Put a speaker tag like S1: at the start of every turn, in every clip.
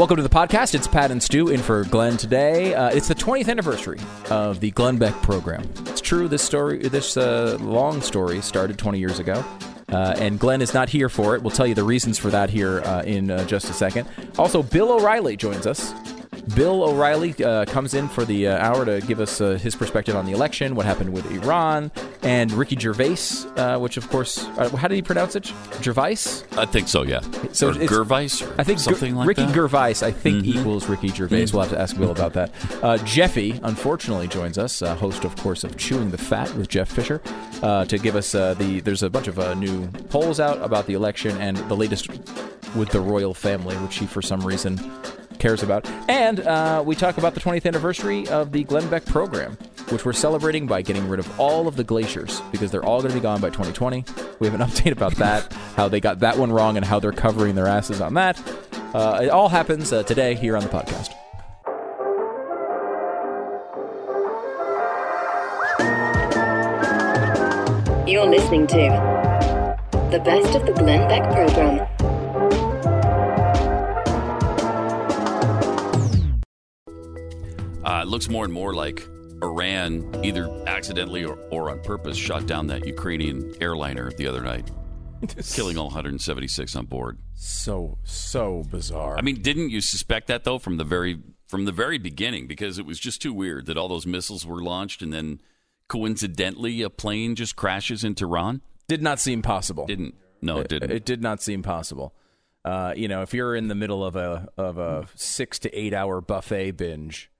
S1: Welcome to the podcast. It's Pat and Stu in for Glenn today. Uh, it's the 20th anniversary of the Glenn Beck program. It's true. This story, this uh, long story, started 20 years ago. Uh, and Glenn is not here for it. We'll tell you the reasons for that here uh, in uh, just a second. Also, Bill O'Reilly joins us. Bill O'Reilly uh, comes in for the uh, hour to give us uh, his perspective on the election, what happened with Iran, and Ricky Gervais, uh, which of course, uh, how did he pronounce it? Gervais?
S2: I think so, yeah.
S1: So
S2: or
S1: it's-
S2: Gervais or
S1: I think
S2: something
S1: Ger-
S2: like
S1: Ricky
S2: that.
S1: Gervais, I think, equals Ricky Gervais. We'll have to ask Bill about that. Uh, Jeffy, unfortunately, joins us, uh, host, of course, of Chewing the Fat with Jeff Fisher, uh, to give us uh, the. There's a bunch of uh, new polls out about the election and the latest with the royal family, which he, for some reason, cares about. And uh, we talk about the 20th anniversary of the Glenn Beck program, which we're celebrating by getting rid of all of the glaciers because they're all going to be gone by 2020. We have an update about that, how they got that one wrong, and how they're covering their asses on that. Uh, it all happens uh, today here on the podcast.
S3: You're listening to the best of the Glenn Beck program.
S2: Uh, it looks more and more like Iran either accidentally or, or on purpose shot down that Ukrainian airliner the other night, killing all 176 on board.
S1: So so bizarre.
S2: I mean, didn't you suspect that though from the very from the very beginning because it was just too weird that all those missiles were launched and then coincidentally a plane just crashes into Iran?
S1: did not seem possible.
S2: Didn't. No, it didn't.
S1: It did not seem possible. Uh, you know, if you're in the middle of a of a six to eight hour buffet binge,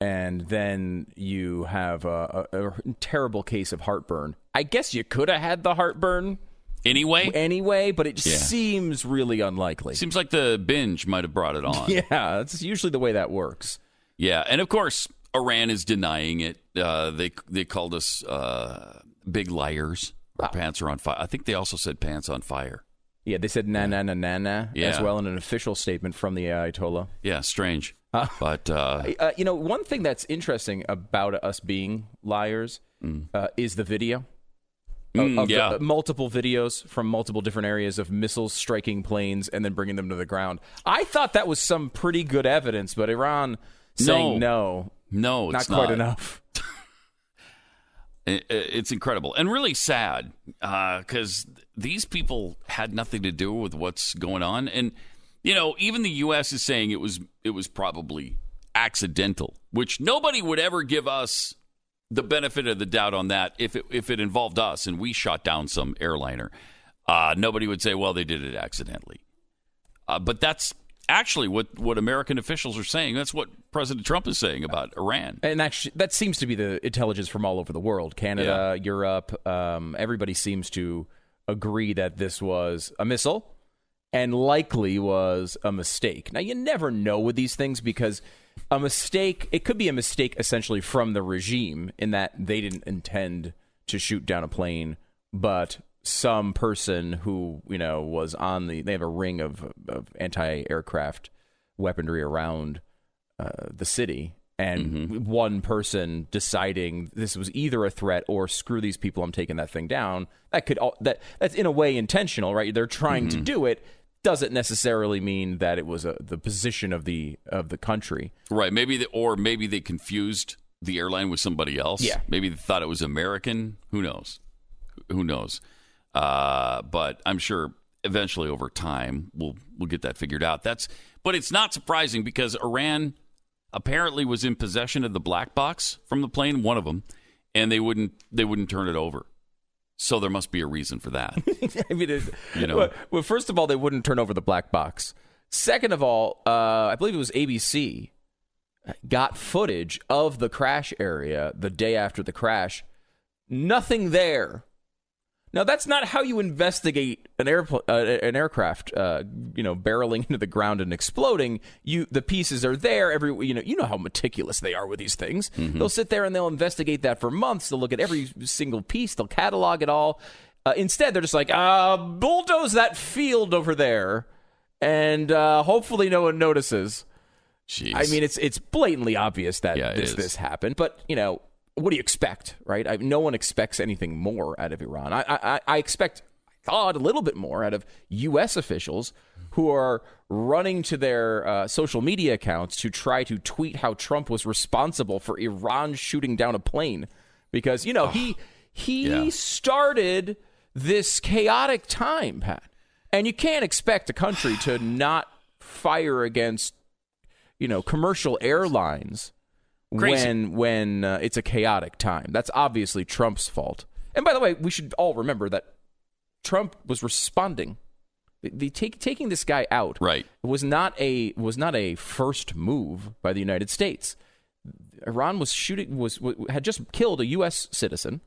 S1: and then you have a, a, a terrible case of heartburn, I guess you could have had the heartburn
S2: anyway,
S1: anyway, but it
S2: Yeah.
S1: seems really unlikely.
S2: seems like the binge might have brought it on.
S1: yeah, that's usually the way that works.
S2: Yeah, and of course Iran is denying it. Uh, they they called us uh, big liars. Our pants are on fire. I think they also said pants on fire.
S1: Yeah, they said na na na na na as well in an official statement from the Ayatollah.
S2: Yeah, strange. But uh,
S1: Uh, you know, one thing that's interesting about us being liars uh, is the video. Of,
S2: Mm,
S1: of the-
S2: yeah.
S1: uh, multiple videos from multiple different areas of missiles striking planes and then bringing them to the ground. I thought that was some pretty good evidence, but Iran saying no,
S2: no,
S1: not
S2: it's
S1: quite enough.
S2: It- It's incredible and really sad because these people had nothing to do with what's going on, and you know, even the U.S. is saying it was it was probably accidental, which nobody would ever give us the benefit of the doubt on that if it if it involved us and we shot down some airliner. Uh, nobody would say, "Well, they did it accidentally," uh, but that's actually what what American officials are saying. That's what President Trump is saying about Iran.
S1: And actually, that seems to be the intelligence from all over the world Canada, Europe. Um, everybody seems to agree that this was a missile and likely was a mistake. Now, you never know with these things because a mistake, it could be a mistake essentially from the regime in that they didn't intend to shoot down a plane, but some person who, you know, was on the, they have a ring of, of anti aircraft weaponry around uh, the city and one person deciding this was either a threat or screw these people i'm taking that thing down that could all that that's in a way intentional right they're trying to do it doesn't necessarily mean that it was a, the position of the of the country
S2: Right. Maybe the, or maybe they confused the airline with somebody else.
S1: Yeah.
S2: Maybe they thought it was American. Who knows? Who knows? Uh, but I'm sure eventually over time we'll we'll get that figured out. That's but it's not surprising because Iran apparently was in possession of the black box from the plane, one of them, and they wouldn't they wouldn't turn it over. So there must be a reason for that.
S1: I mean, it,
S2: You know.
S1: well, well, first of all, they wouldn't turn over the black box. Second of all, uh, I believe it was ABC got footage of the crash area the day after the crash. Nothing there. Now that's not how you investigate an airpl- uh, an aircraft, uh, you know, barreling into the ground and exploding. You the pieces are there. Every you know, you know how meticulous they are with these things. They'll sit there and they'll investigate that for months. They'll look at every single piece. They'll catalog it all. Uh, instead, they're just like, uh, bulldoze that field over there, and uh, hopefully no one notices.
S2: Jeez.
S1: I mean, it's it's blatantly obvious that
S2: Yeah,
S1: this
S2: is.
S1: this happened, but you know, what do you expect, right? I, no one expects anything more out of Iran. I I, I expect thawed a little bit more out of U.S. officials who are running to their uh, social media accounts to try to tweet how Trump was responsible for Iran shooting down a plane because you know he he
S2: Yeah.
S1: started this chaotic time, Pat, and you can't expect a country to not fire against you know commercial airlines
S2: Crazy.
S1: when when uh, it's a chaotic time. That's obviously Trump's fault. And by the way, we should all remember that Trump was responding. The, the take, taking this guy out
S2: Right.
S1: was not a was not a first move by the United States. Iran was shooting was, was had just killed a U.S. citizen.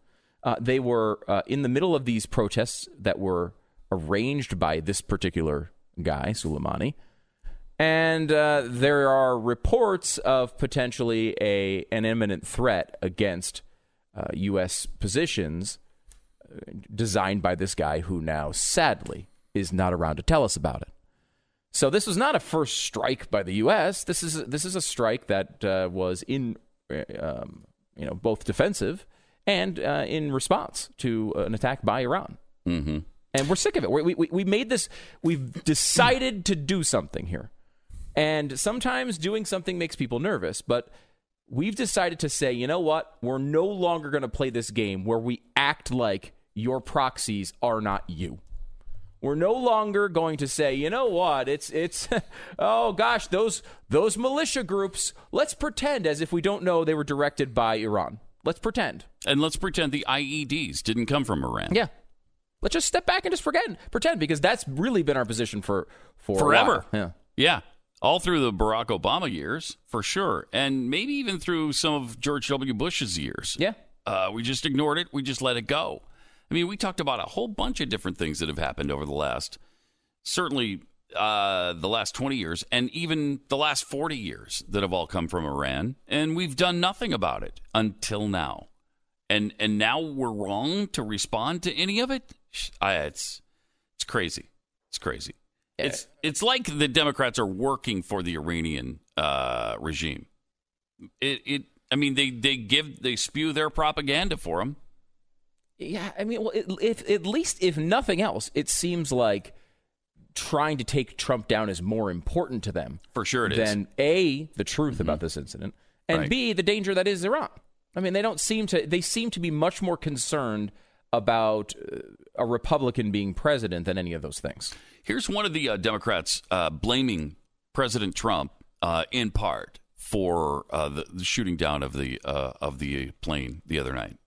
S1: Uh, they were uh, in the middle of these protests that were arranged by this particular guy, Soleimani, and uh, there are reports of potentially a an imminent threat against uh, U.S. positions uh, designed by this guy, who now sadly is not around to tell us about it. So this was not a first strike by the U.S. This is this is a strike that uh, was in uh, um, you know both defensive and uh, in response to an attack by Iran.
S2: Mm-hmm.
S1: And we're sick of it. We, we, we made this. We've decided to do something here, and sometimes doing something makes people nervous. But we've decided to say, you know what? We're no longer going to play this game where we act like your proxies are not you. We're no longer going to say, you know what? It's it's oh gosh, those those militia groups. Let's pretend as if we don't know they were directed by Iran. Let's pretend.
S2: And let's pretend the IEDs didn't come from Iran.
S1: Yeah. Let's just step back and just forget, pretend, because that's really been our position for for
S2: Forever.
S1: Yeah.
S2: Yeah. All through the Barack Obama years, for sure. And maybe even through some of George W. Bush's years.
S1: Yeah.
S2: Uh, we just ignored it. We just let it go. I mean, we talked about a whole bunch of different things that have happened over the last, certainly uh, the last 20 years, and even the last 40 years that have all come from Iran. And we've done nothing about it until now. And, and now we're wrong to respond to any of it? I, it's, it's crazy. It's crazy. It's, it's like the Democrats are working for the Iranian uh, regime. It, it, I mean, they, they give, they spew their propaganda for them.
S1: Yeah, I mean, well, it, if at least if nothing else, it seems like trying to take Trump down is more important to them
S2: For sure it is.
S1: than a the truth about this incident, and
S2: Right.
S1: b the danger that is Iran. I mean, they don't seem to. They seem to be much more concerned about uh, a Republican being president than any of those things.
S2: Here's one of the uh, Democrats uh, blaming President Trump uh, in part for uh, the, the shooting down of the uh, of the plane the other night.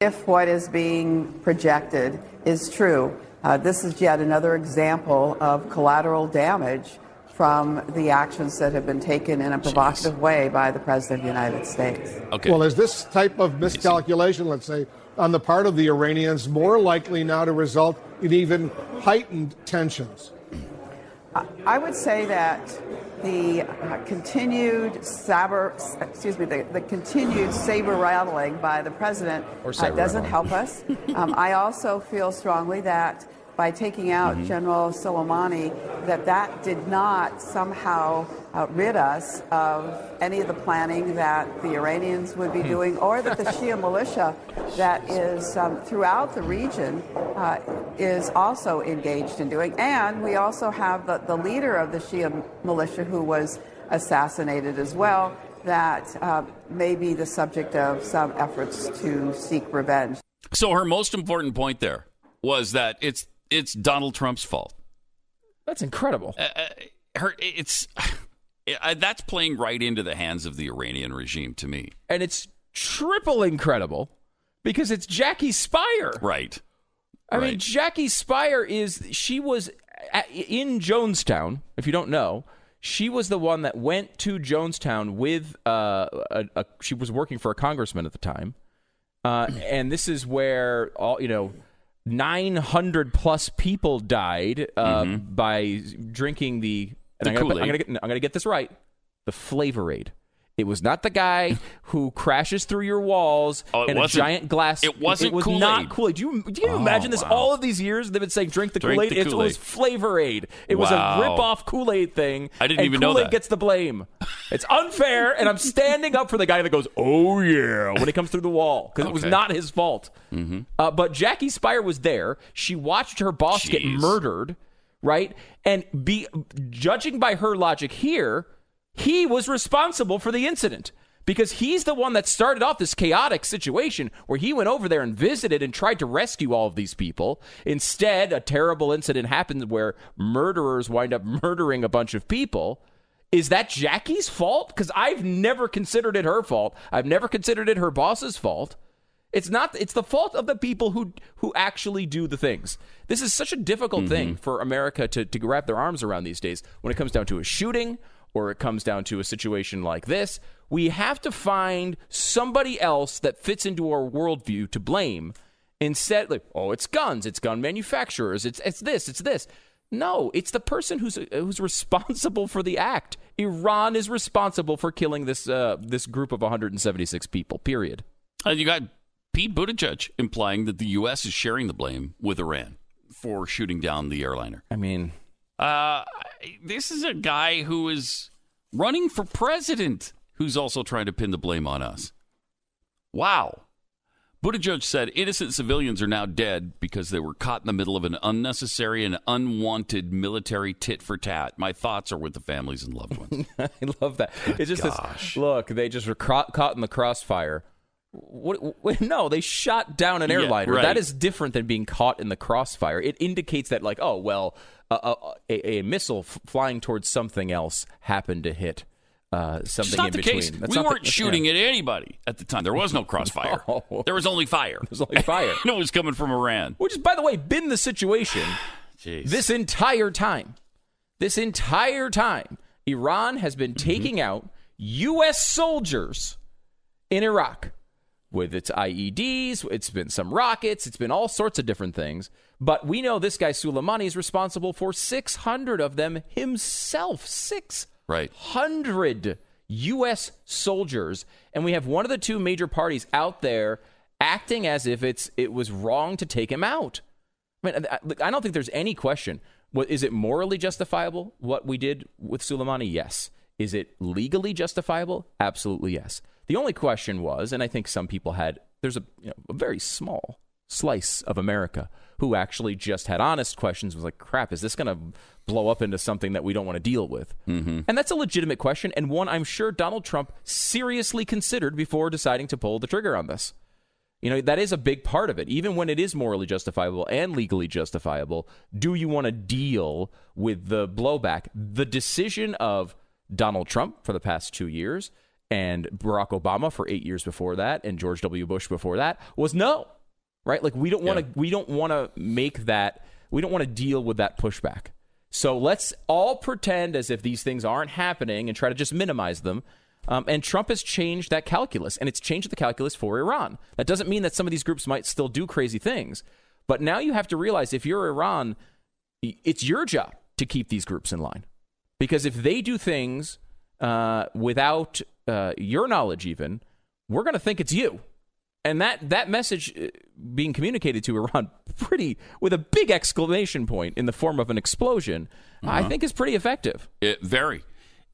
S4: If what is being projected is true, uh, this is yet another example of collateral damage from the actions that have been taken in a provocative way by the President of the United States.
S2: Okay.
S5: Well, is this type of miscalculation, let's say, on the part of the Iranians more likely now to result in even heightened tensions?
S4: I would say that the uh, continued saber, excuse me, the, the continued saber rattling by the president uh, doesn't
S1: rattling.
S4: help us. um, I also feel strongly that by taking out
S1: Mm-hmm.
S4: General Soleimani, that that did not somehow uh, rid us of any of the planning that the Iranians would
S1: Hmm.
S4: be doing, or that the Shia militia that is um, throughout the region uh, is also engaged in doing. And we also have the, the leader of the Shia militia who was assassinated as well, that uh, may be the subject of some efforts to seek revenge.
S2: so her most important point there was that it's it's Donald Trump's fault.
S1: That's incredible.
S2: Uh, her it's uh, that's playing right into the hands of the Iranian regime to me.
S1: and it's triple incredible because it's Jackie Speier.
S2: Right.
S1: I mean, Jackie Speier is she was in Jonestown. If you don't know, she was the one that went to Jonestown with uh, a, a she was working for a congressman at the time, uh, and this is where all you know. 900 plus people died uh, by drinking the.
S2: Mm-hmm. The
S1: I'm, gonna. I'm, gonna get, I'm gonna get this right. The Flavor Aid. It was not the guy who crashes through your walls
S2: Oh,
S1: in a giant glass.
S2: it wasn't
S1: It was
S2: Kool-Aid.
S1: not Kool-Aid. Do you, do you
S2: Oh,
S1: imagine this?
S2: wow.
S1: All of these years they've been saying drink the Kool-Aid. It was Flavor Aid. It was a rip-off Kool-Aid thing.
S2: I didn't
S1: and
S2: even know
S1: Kool-Aid
S2: that.
S1: gets the blame. It's unfair, and I'm standing up for the guy that goes, "Oh yeah," when he comes through the wall because it was not his fault. Uh, but Jackie Speier was there. She watched her boss get murdered, right? And be judging by her logic here, he was responsible for the incident because he's the one that started off this chaotic situation where he went over there and visited and tried to rescue all of these people. Instead, a terrible incident happened where murderers wind up murdering a bunch of people. Is that Jackie's fault? Because I've never considered it her fault. I've never considered it her boss's fault. It's not. It's the fault of the people who who actually do the things. This is such a difficult thing mm-hmm. for America to to wrap their arms around these days. When it comes down to a shooting, or it comes down to a situation like this, we have to find somebody else that fits into our worldview to blame. Instead, like, oh, it's guns, it's gun manufacturers, it's it's this, it's this. No, it's the person who's who's responsible for the act. Iran is responsible for killing this uh, this group of 176 people. Period.
S2: And you got Pete Buttigieg implying that the U.S. is sharing the blame with Iran for shooting down the airliner.
S1: I mean,
S2: Uh, this is a guy who is running for president who's also trying to pin the blame on us. Wow. Buttigieg said innocent civilians are now dead because they were caught in the middle of an unnecessary and unwanted military tit for tat. My thoughts are with the families and loved ones.
S1: I love that. It's just this look. They just were caught in the crossfire. What, what, no, they shot down an
S2: Yeah,
S1: airliner.
S2: right.
S1: That is different than being caught in the crossfire. It indicates that, like, oh well, uh, a, a missile f- flying towards something else happened to hit uh, something
S2: not
S1: in
S2: the
S1: between.
S2: case.
S1: That's
S2: we
S1: not the-
S2: weren't shooting at anybody at the time. There was no crossfire.
S1: No.
S2: There was only fire.
S1: There's only fire.
S2: and it was coming from Iran.
S1: Which has, by the way, been the situation this entire time. This entire time, Iran has been taking out U.S. soldiers in Iraq with its IEDs. It's been some rockets. It's been all sorts of different things. But we know this guy Soleimani is responsible for 600 of them himself. 600
S2: Right.
S1: U.S. soldiers, and we have one of the two major parties out there acting as if it's it was wrong to take him out. I mean, I, I don't think there's any question. What is it morally justifiable? What we did with Soleimani? Yes. Is it legally justifiable? Absolutely yes. The only question was, and I think some people had, there's a, you know, a very small slice of America who actually just had honest questions. Was like, crap, is this going to blow up into something that we don't want to deal with? Mm-hmm. And that's a legitimate question, and one I'm sure Donald Trump seriously considered before deciding to pull the trigger on this. You know, that is a big part of it. Even when it is morally justifiable and legally justifiable, do you want to deal with the blowback? The decision of Donald Trump for the past two years and Barack Obama for eight years before that and George W. Bush before that was no. Right? Like we don't want to
S2: Yeah.
S1: we don't want to make that we don't want to deal with that pushback. So let's all pretend as if these things aren't happening and try to just minimize them. Um, and Trump has changed that calculus, and it's changed the calculus for Iran. That doesn't mean that some of these groups might still do crazy things, but now you have to realize if you're Iran, it's your job to keep these groups in line, because if they do things uh, without uh, your knowledge, even we're going to think it's you, and that that message uh, being communicated to Iran pretty with a big exclamation point in the form of an explosion, I think is pretty effective.
S2: It, very.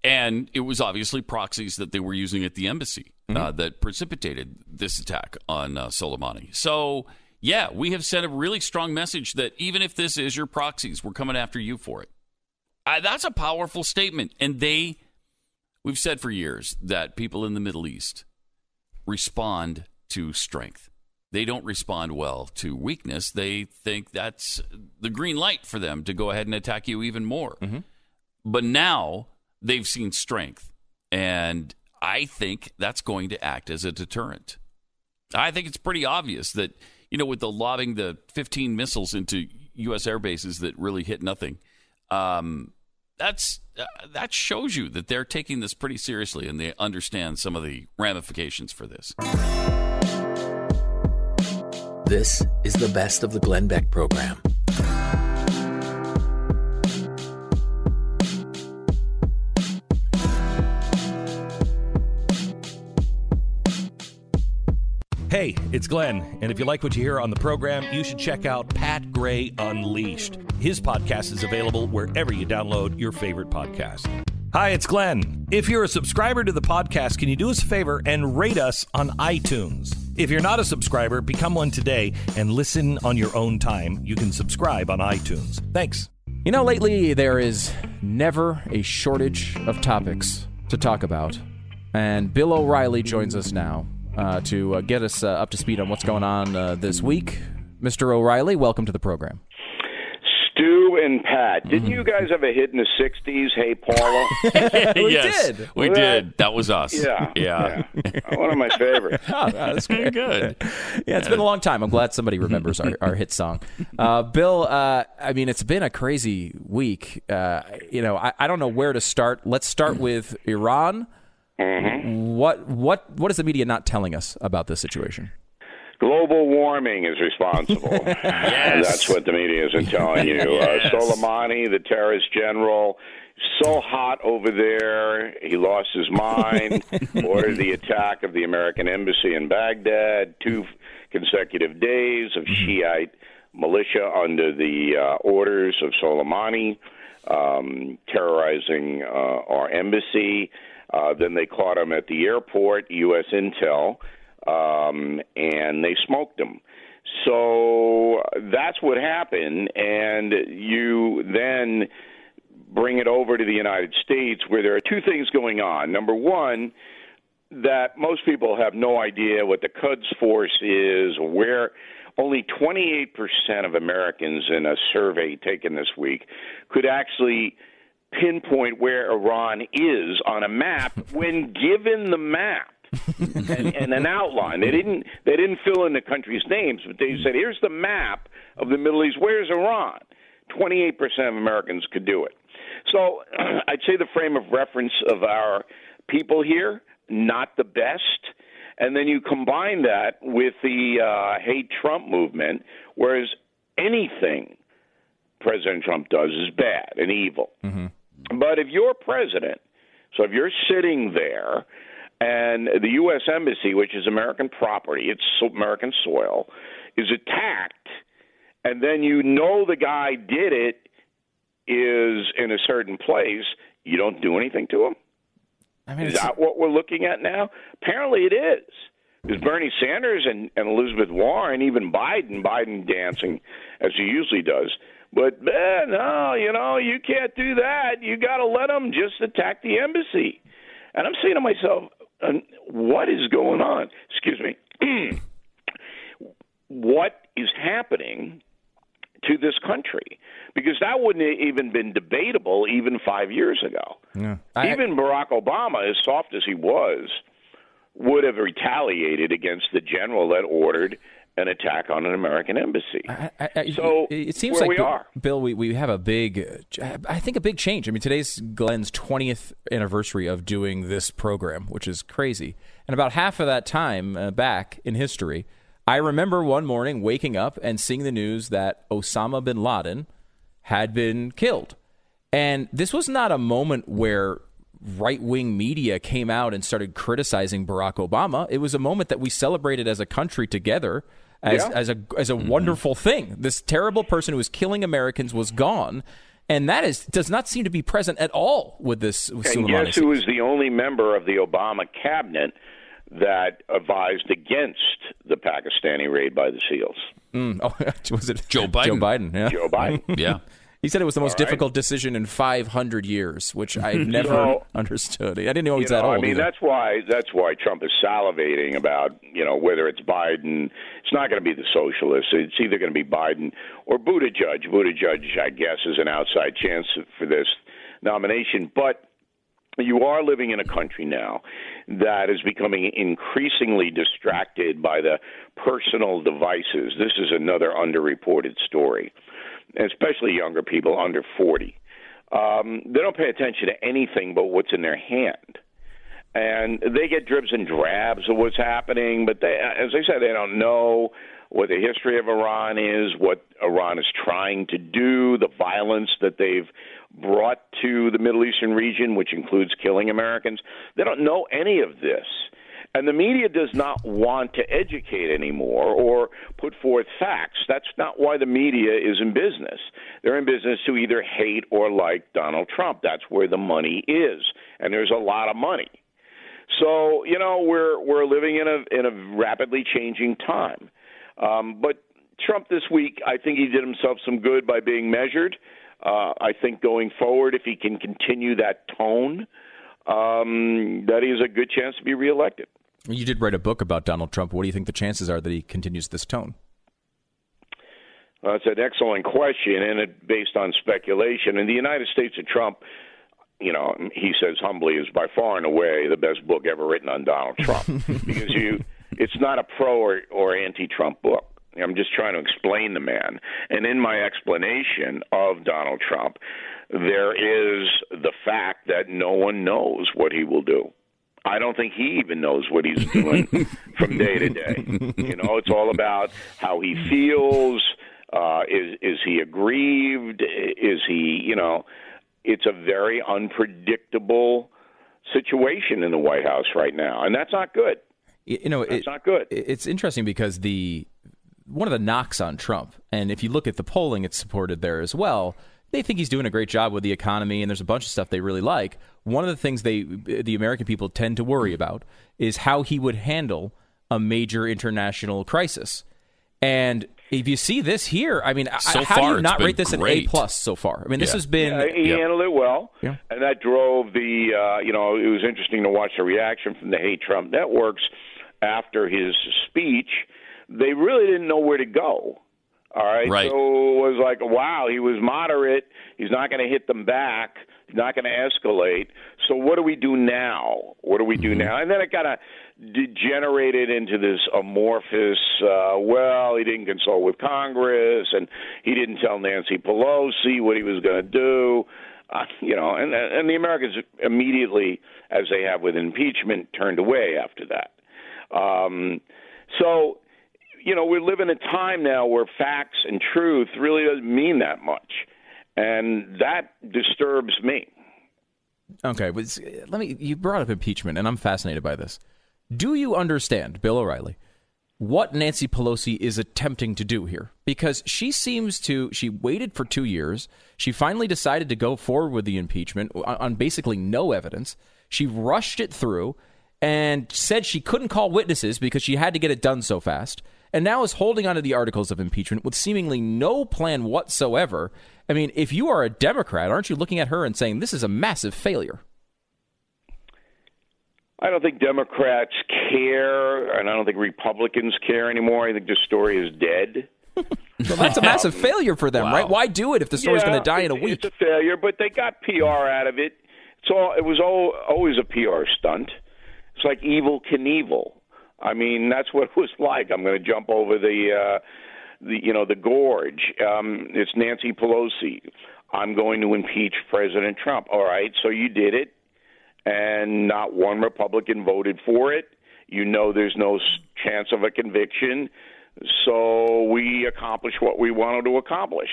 S2: And it was obviously proxies that they were using at the embassy uh, that precipitated this attack on uh, Soleimani. So, yeah, we have sent a really strong message that even if this is your proxies, we're coming after you for it. I, that's a powerful statement. And they, we've said for years that people in the Middle East respond to strength. They don't respond well to weakness. They think that's the green light for them to go ahead and attack you even more. But now they've seen strength. And I think that's going to act as a deterrent. I think it's pretty obvious that, you know, with the lobbing the 15 missiles into U.S. air bases that really hit nothing, um, that's uh, that shows you that they're taking this pretty seriously and they understand some of the ramifications for this.
S6: This is the best of the Glenn Beck program.
S7: Hey, it's Glenn, and if you like what you hear on the program, you should check out Pat Gray Unleashed. His podcast is available wherever you download your favorite podcast. Hi, it's Glenn. If you're a subscriber to the podcast, can you do us a favor and rate us on iTunes? If you're not a subscriber, become one today and listen on your own time. You can subscribe on iTunes. Thanks.
S1: You know, lately there is never a shortage of topics to talk about. And Bill O'Reilly joins us now uh, to uh, get us uh, up to speed on what's going on uh, this week. Mr. O'Reilly, welcome to the program.
S8: Stu and Pat, didn't you guys have a hit in the '60s? Hey, Paula.
S1: We
S2: yes,
S1: did.
S2: We
S8: Well,
S2: did. That was us.
S8: Yeah,
S2: Yeah.
S8: yeah. One of my favorites.
S1: Oh, that's
S2: Very good.
S1: Yeah, it's been a long time. I'm glad somebody remembers our, our hit song. Uh, Bill, uh, I mean, it's been a crazy week. Uh, you know, I, I don't know where to start. Let's start with Iran. What what what is the media not telling us about this situation?
S8: Global warming is responsible.
S2: Yes.
S8: That's what the media isn't telling you.
S2: Yes.
S8: Uh, Soleimani, the terrorist general, so hot over there, he lost his mind, ordered the attack of the American embassy in Baghdad, two consecutive days of Shiite militia under the uh, orders of Soleimani, um, terrorizing uh, our embassy. Uh, then they caught him at the airport, U.S. Intel, um, and they smoked him. So that's what happened, and you then bring it over to the United States where there are two things going on. Number one, that most people have no idea what the Quds Force is, where only 28% of Americans in a survey taken this week could actually pinpoint where Iran is on a map when given the map and, and an outline. They didn't they didn't fill in the countries' names, but they said, "Here's the map of the Middle East. Where's Iran?" 28% of Americans could do it. So I'd say the frame of reference of our people here not the best. And then you combine that with the uh, hate Trump movement, whereas anything President Trump does is bad and evil. Mm-hmm. But if you're president, so if you're sitting there and the U.S. Embassy, which is American property, it's American soil, is attacked, and then you know the guy did it is in a certain place, you don't do anything to him?
S1: I mean,
S8: Is that what we're looking at now? Apparently it is. Because Bernie Sanders and, and Elizabeth Warren, even Biden, Biden dancing as he usually does. But eh, no, you know, you can't do that. You got to let them just attack the embassy. And I'm saying to myself, what is going on? Excuse me. what is happening to this country? Because that wouldn't have even been debatable even five years ago.
S1: I-
S8: even Barack Obama, as soft as he was, would have retaliated against the general that ordered an attack on an American embassy.
S1: I, I, I-
S8: So,
S1: it, seems like
S8: we
S1: Bill-
S8: are.
S1: Bill. We, we have a big, I think a big change. I mean, today's Glenn's twentieth anniversary of doing this program, which is crazy. And about half of that time uh, back in history, I remember one morning waking up and seeing the news that Osama bin Laden had been killed. And this was not a moment where right wing media came out and started criticizing Barack Obama. It was a moment that we celebrated as a country together as,
S8: Yeah.
S1: as a as a wonderful thing. This terrible person who was killing Americans was gone. And that is does not seem to be present at all with this with
S8: And
S1: Soleimani.
S8: guess who was the only member of the Obama cabinet that advised against the Pakistani raid by the SEALs?
S1: Mm, oh, was it
S2: Joe Biden.
S1: Joe Biden. Yeah.
S8: Joe Biden.
S2: Yeah.
S1: He said it was the most
S8: right.
S1: difficult decision in 500 years, which I never
S8: So-
S1: understood. I didn't know he
S8: You
S1: was that old.
S8: I mean,
S1: either.
S8: that's why that's why Trump is salivating about you know whether it's Biden. It's not going to be the socialists. It's either going to be Biden or Buttigieg. Buttigieg, I guess, is an outside chance for this nomination, but. You are living in a country now that is becoming increasingly distracted by the personal devices. This is another underreported story, especially younger people under 40. Um, they don't pay attention to anything but what's in their hand and they get dribs and drabs of what's happening. But they, as I said, they don't know what the history of Iran is, what Iran is trying to do, the violence that they've brought to the Middle Eastern region, which includes killing Americans. They don't know any of this. And the media does not want to educate anymore or put forth facts. That's not why the media is in business. They're in business to either hate or like Donald Trump. That's where the money is, and there's a lot of money. So you know we're we're living in a in a rapidly changing time. Um, but Trump this week, I think he did himself some good by being measured. Uh, I think going forward, if he can continue that tone, um, that he has a good chance to be reelected.
S1: You did write a book about Donald Trump. What do you think the chances are that he continues this tone?
S8: Well, that's an excellent question, and it based on speculation. In the United States of Trump, you know, he says humbly, is by far and away the best book ever written on Donald Trump because you, it's not a pro or, or anti-Trump book. I'm just trying to explain the man. And in my explanation of Donald Trump, there is the fact that no one knows what he will do. I don't think he even knows what he's doing from day to day. You know, it's all about how he feels. Uh, is is he aggrieved? Is he, you know, it's a very unpredictable situation in the White House right now, and that's not good.
S1: You know,
S8: it's not good.
S1: It's interesting because the one of the knocks on Trump, and if you look at the polling, it's supported there as well. They think he's doing a great job with the economy, and there's a bunch of stuff they really like. One of the things they, the American people, tend to worry about is how he would handle a major international crisis. And if you see this here, I mean,
S2: so
S1: how
S2: far,
S1: do you not rate this
S2: great.
S1: an A plus so far? I mean, this
S2: Yeah.
S1: has been
S8: Yeah, he
S2: Yep.
S8: handled it well,
S1: Yeah.
S8: and that drove the. Uh, you know, it was interesting to watch the reaction from the hate Trump networks after his speech. They really didn't know where to go. All right,
S2: Right.
S8: so it was like, wow, he was moderate. He's not going to hit them back. He's not going to escalate. So what do we do now? What do we do now? And then it kind of degenerated into this amorphous. Uh, well, he didn't consult with Congress, and he didn't tell Nancy Pelosi what he was going to do. Uh, you know, and and the Americans immediately, as they have with impeachment, turned away after that. Um, so, you know, we live in a time now where facts and truth really doesn't mean that much, and that disturbs me.
S1: Okay, but let me. You brought up impeachment, and I'm fascinated by this. Do you understand, Bill O'Reilly, what Nancy Pelosi is attempting to do here? Because she seems to. She waited for two years. She finally decided to go forward with the impeachment on, on basically no evidence. She rushed it through and said she couldn't call witnesses because she had to get it done so fast. And now is holding onto the articles of impeachment with seemingly no plan whatsoever. I mean, if you are a Democrat, aren't you looking at her and saying this is a massive failure?
S8: I don't think Democrats care, and I don't think Republicans care anymore. I think this story is dead.
S1: Well, that's a massive failure for them,
S2: Wow.
S1: right? Why do it if the story's
S8: Yeah,
S1: going to die in a week?
S8: It's a failure, but they got PR out of it. It's all. It was all, always a PR stunt. It's like Evel Knievel. I mean, that's what it was like. I'm going to jump over the, uh, the you know, the gorge. Um, it's Nancy Pelosi. I'm going to impeach President Trump. All right, so you did it, and not one Republican voted for it. You know, there's no chance of a conviction. So we accomplished what we wanted to accomplish.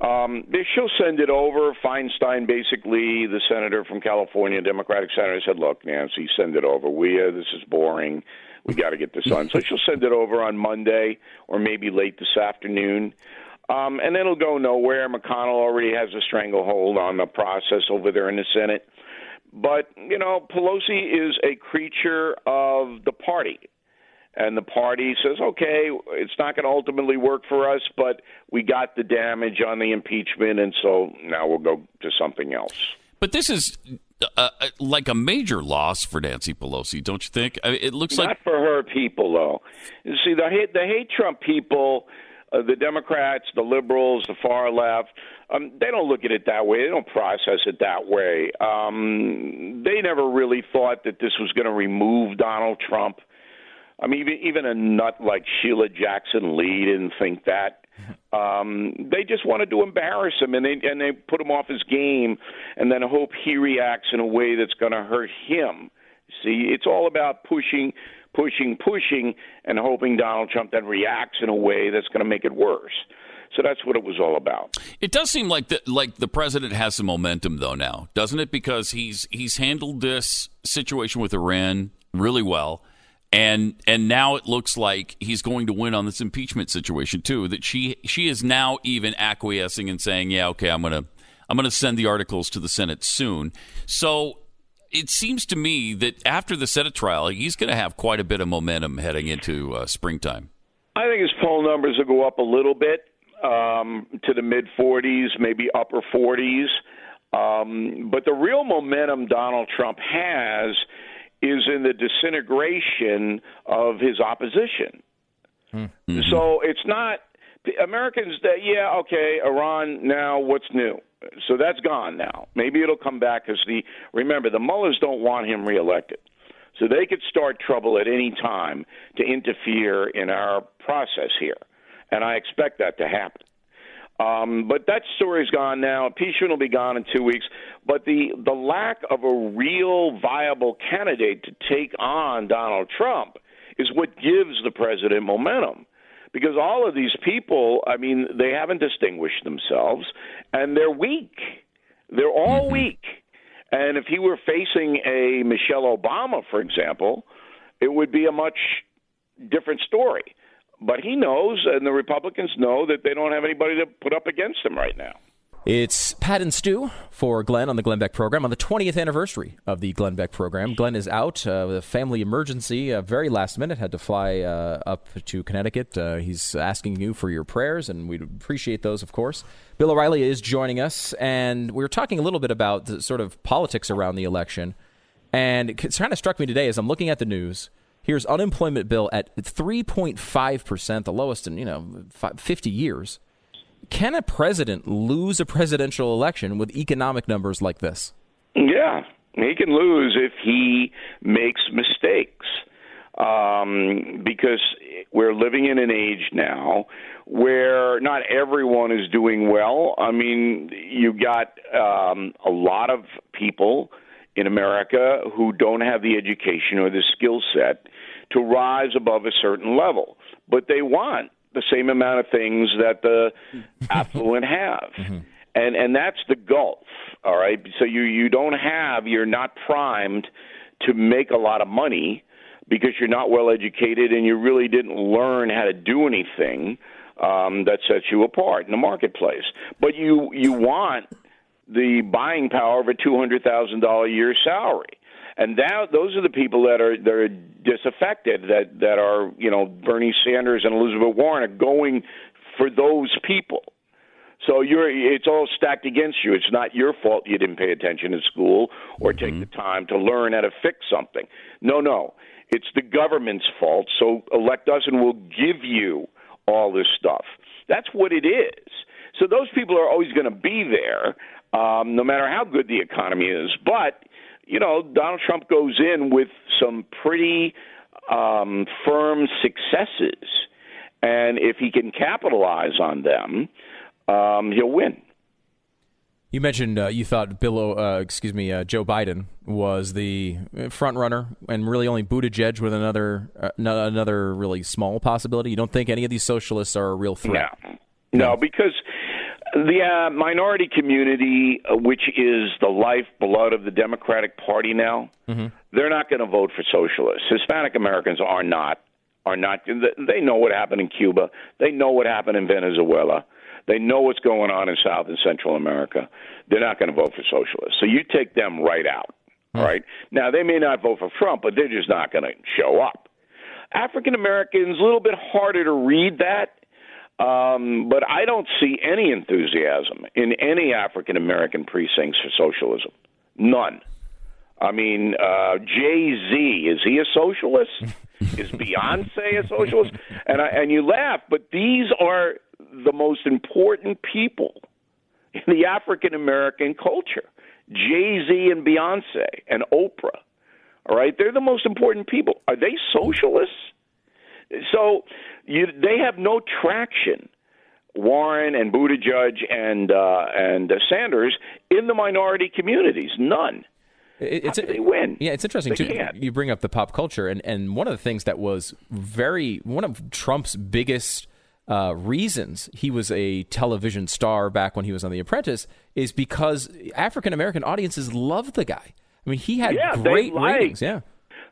S8: Um, she'll send it over. Feinstein, basically, the senator from California, Democratic senator, said, "Look, Nancy, send it over. We uh, this is boring. We got to get this on." so she'll send it over on Monday or maybe late this afternoon, um, and then it'll go nowhere. McConnell already has a stranglehold on the process over there in the Senate. But you know, Pelosi is a creature of the party and the party says, okay, it's not going to ultimately work for us, but we got the damage on the impeachment, and so now we'll go to something else.
S2: But this is uh, uh, like a major loss for Nancy Pelosi, don't you think? I mean, it looks
S8: Not
S2: like
S8: for her people, though. You see, the hate, the hate Trump people, uh, the Democrats, the liberals, the far left, um, they don't look at it that way. They don't process it that way. Um, they never really thought that this was going to remove Donald Trump. I mean, even, even a nut like Sheila Jackson Lee didn't think that. Um, they just wanted to embarrass him, and they and they put him off his game, and then hope he reacts in a way that's going to hurt him. See, it's all about pushing, pushing, pushing, and hoping Donald Trump then reacts in a way that's going to make it worse. So that's what it was all about.
S2: it does seem like the, like the president has some momentum though now, doesn't it? Because he's he's handled this situation with Iran really well. And and now it looks like he's going to win on this impeachment situation too. That she she is now even acquiescing and saying, "Yeah, okay, I'm gonna I'm gonna send the articles to the Senate soon." So it seems to me that after the Senate trial, he's going to have quite a bit of momentum heading into uh, springtime.
S8: I think his poll numbers will go up a little bit um, to the mid 40s, maybe upper 40s. Um, but the real momentum Donald Trump has is in the disintegration of his opposition. Mm-hmm. So it's not Americans that yeah okay Iran now what's new? So that's gone now. Maybe it'll come back because the remember the Mullahs don't want him reelected. So they could start trouble at any time to interfere in our process here. And I expect that to happen um, but that story's gone now. Impeachment will be gone in two weeks. But the the lack of a real viable candidate to take on Donald Trump is what gives the president momentum. Because all of these people, I mean, they haven't distinguished themselves, and they're weak. They're all mm-hmm. weak. And if he were facing a Michelle Obama, for example, it would be a much different story. But he knows, and the Republicans know, that they don't have anybody to put up against him right now.
S1: It's Pat and Stu for Glenn on the Glenn Beck program on the 20th anniversary of the Glenn Beck program. Glenn is out uh, with a family emergency, uh, very last minute, had to fly uh, up to Connecticut. Uh, he's asking you for your prayers, and we'd appreciate those, of course. Bill O'Reilly is joining us, and we were talking a little bit about the sort of politics around the election. And it kind of struck me today as I'm looking at the news Here's unemployment bill at 3.5%, the lowest in, you know, 50 years. Can a president lose a presidential election with economic numbers like this?
S8: Yeah, he can lose if he makes mistakes. Um, because we're living in an age now where not everyone is doing well. I mean, you've got um, a lot of people in America who don't have the education or the skill set to rise above a certain level. But they want the same amount of things that the affluent have. Mm-hmm. And and that's the gulf, all right? So you you don't have you're not primed to make a lot of money because you're not well educated and you really didn't learn how to do anything um, that sets you apart in the marketplace. But you you want the buying power of a two hundred thousand dollar a year salary and that those are the people that are that are disaffected that that are you know Bernie Sanders and Elizabeth Warren are going for those people. So you're it's all stacked against you. It's not your fault you didn't pay attention in school or take mm-hmm. the time to learn how to fix something. No, no. It's the government's fault. So elect us and we'll give you all this stuff. That's what it is. So those people are always going to be there, um, no matter how good the economy is. But you know, Donald Trump goes in with some pretty um, firm successes, and if he can capitalize on them, um, he'll win.
S1: You mentioned uh, you thought Bill, uh, excuse me, uh, Joe Biden was the front runner, and really only Buttigieg with another uh, another really small possibility. You don't think any of these socialists are a real threat?
S8: No, no, because the uh, minority community, uh, which is the lifeblood of the Democratic Party now, mm-hmm. they're not going to vote for socialists. Hispanic Americans are not. Are not. They know what happened in Cuba. They know what happened in Venezuela. They know what's going on in South and Central America. They're not going to vote for socialists. So you take them right out. Mm-hmm. Right now, they may not vote for Trump, but they're just not going to show up. African Americans, a little bit harder to read that um, but I don't see any enthusiasm in any African American precincts for socialism. None. I mean, uh, Jay Z is he a socialist? is Beyonce a socialist? And I, and you laugh, but these are the most important people in the African American culture. Jay Z and Beyonce and Oprah. All right, they're the most important people. Are they socialists? So you, they have no traction. Warren and Buttigieg and uh, and uh, Sanders in the minority communities, none. It's, they win?
S1: Yeah, it's interesting they too. Can't. You bring up the pop culture, and and one of the things that was very one of Trump's biggest uh, reasons he was a television star back when he was on The Apprentice is because African American audiences loved the guy. I mean, he had
S8: yeah,
S1: great ratings. Yeah,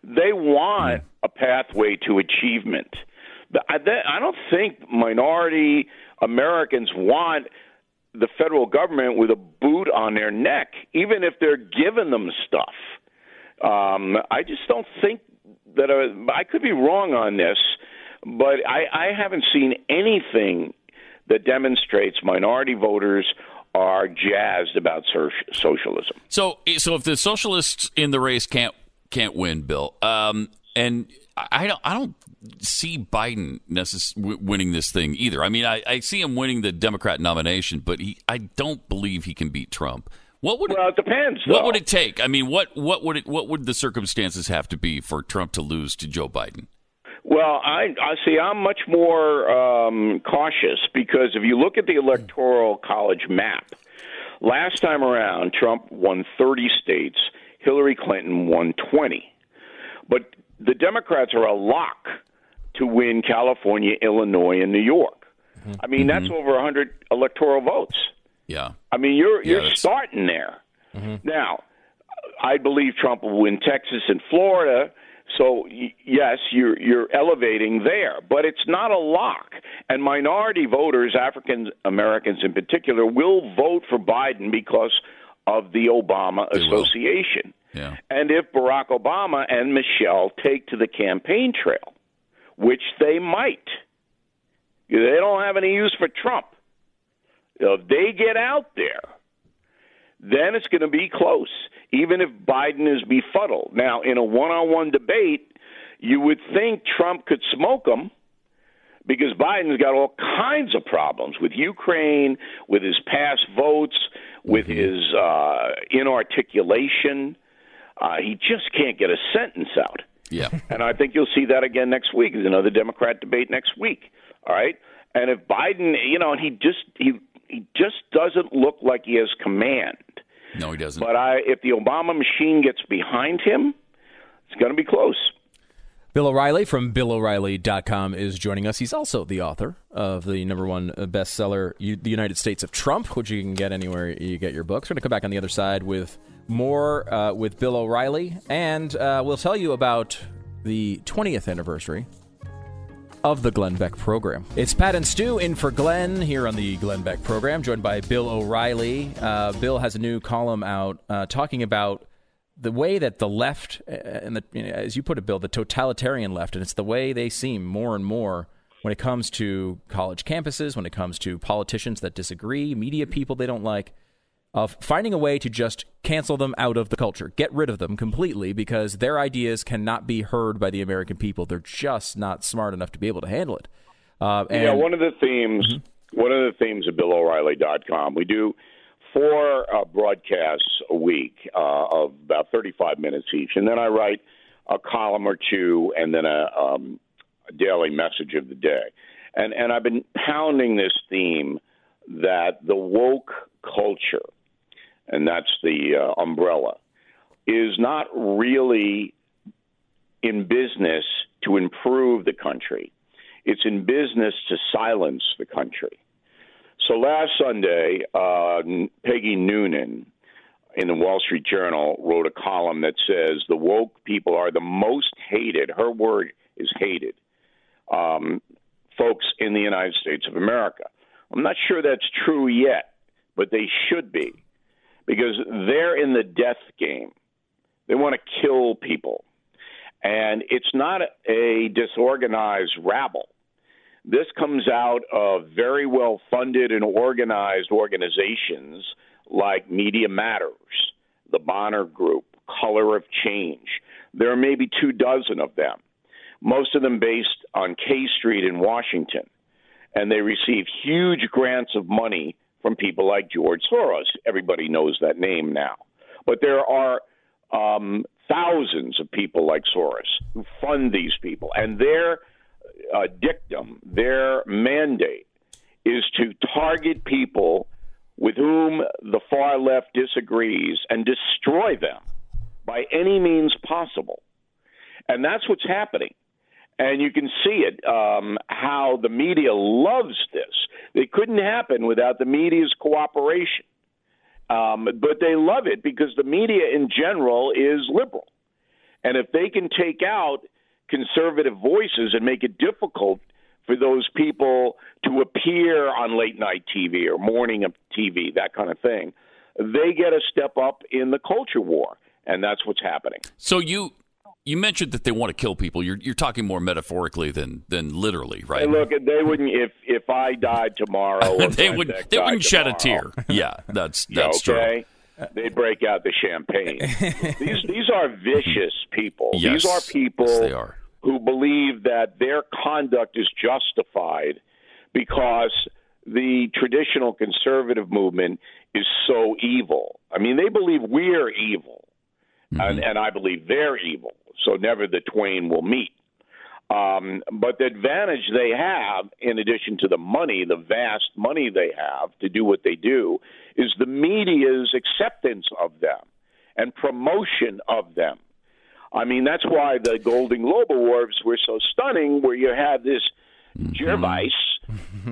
S8: They want a pathway to achievement. I don't think minority Americans want the federal government with a boot on their neck, even if they're giving them stuff. Um, I just don't think that. Uh, I could be wrong on this, but I, I haven't seen anything that demonstrates minority voters are jazzed about socialism.
S2: So, so if the socialists in the race can't can't win, Bill, um, and I don't, I don't see Biden necess- w- winning this thing either. I mean, I, I see him winning the Democrat nomination, but he, I don't believe he can beat Trump. What would
S8: Well, it depends.
S2: what
S8: though.
S2: would it take? I mean, what what would it what would the circumstances have to be for Trump to lose to Joe Biden?
S8: Well, I, I see. I'm much more um, cautious because if you look at the electoral college map, last time around, Trump won 30 states, Hillary Clinton won 20. But the Democrats are a lock to win California, Illinois, and New York. Mm-hmm. I mean, that's mm-hmm. over 100 electoral votes.
S2: Yeah,
S8: I mean, you're
S2: Yeah,
S8: you're
S2: that's-
S8: starting there. Mm-hmm. Now, I believe Trump will win Texas and Florida. So y- yes, you're you're elevating there, but it's not a lock. And minority voters, African Americans in particular, will vote for Biden because of the Obama
S2: They
S8: association.
S2: yeah.
S8: And if Barack Obama and Michelle take to the campaign trail, which they might, they don't have any use for Trump. If they get out there, then it's going to be close, even if Biden is befuddled. Now, in a one on one debate, you would think Trump could smoke him because Biden's got all kinds of problems with Ukraine, with his past votes, with his uh, inarticulation. Uh, he just can't get a sentence out.
S2: Yeah.
S8: And I think you'll see that again next week. There's another Democrat debate next week. All right. And if Biden, you know, and he just he he just doesn't look like he has command.
S2: No, he doesn't.
S8: But I, if the Obama machine gets behind him, it's going to be close.
S1: Bill O'Reilly from BillO'Reilly.com is joining us. He's also the author of the number one bestseller, The United States of Trump, which you can get anywhere you get your books. We're going to come back on the other side with more uh, with Bill O'Reilly, and uh, we'll tell you about the 20th anniversary of the Glenn Beck program. It's Pat and Stu in for Glenn here on the Glenn Beck program, joined by Bill O'Reilly. Uh, Bill has a new column out uh, talking about the way that the left, uh, and the, you know, as you put it, Bill, the totalitarian left, and it's the way they seem more and more when it comes to college campuses, when it comes to politicians that disagree, media people they don't like, of finding a way to just cancel them out of the culture, get rid of them completely because their ideas cannot be heard by the American people. They're just not smart enough to be able to handle it. Uh, and
S8: yeah, one of the themes, one of the themes of BillO'Reilly.com, we do four uh, broadcasts a week uh, of about 35 minutes each, and then I write a column or two, and then a, um, a daily message of the day. And and I've been pounding this theme that the woke culture, and that's the uh, umbrella, is not really in business to improve the country. It's in business to silence the country. So last Sunday, uh, Peggy Noonan in the Wall Street Journal wrote a column that says the woke people are the most hated. Her word is hated. Um, folks in the United States of America. I'm not sure that's true yet, but they should be because they're in the death game. They want to kill people. And it's not a disorganized rabble. This comes out of very well funded and organized organizations like Media Matters, the Bonner Group, Color of Change. There are maybe two dozen of them, most of them based on K Street in Washington. And they receive huge grants of money from people like George Soros. Everybody knows that name now. But there are um, thousands of people like Soros who fund these people, and their uh, dictum, their mandate, is to target people with whom the far left disagrees and destroy them by any means possible. And that's what's happening. And you can see it, um, how the media loves this. It couldn't happen without the media's cooperation. Um, but they love it because the media in general is liberal. And if they can take out conservative voices and make it difficult for those people to appear on late night TV or morning TV, that kind of thing, they get a step up in the culture war, and that's what's happening.
S2: So you you mentioned that they want to kill people. You're you're talking more metaphorically than than literally, right?
S8: Hey, look, they wouldn't if if I died tomorrow.
S2: they would they wouldn't shed a tear. Yeah, that's that's
S8: okay? true. They'd break out the champagne. these these are vicious people.
S2: Yes.
S8: These are people
S2: yes, they are.
S8: who believe that their conduct is justified because the traditional conservative movement is so evil. I mean, they believe we're evil, mm-hmm. and, and I believe they're evil. So never the twain will meet. Um, but the advantage they have, in addition to the money, the vast money they have to do what they do, is the media's acceptance of them and promotion of them. I mean, that's why the Golden Globe Awards were so stunning, where you had this mm-hmm. Gervais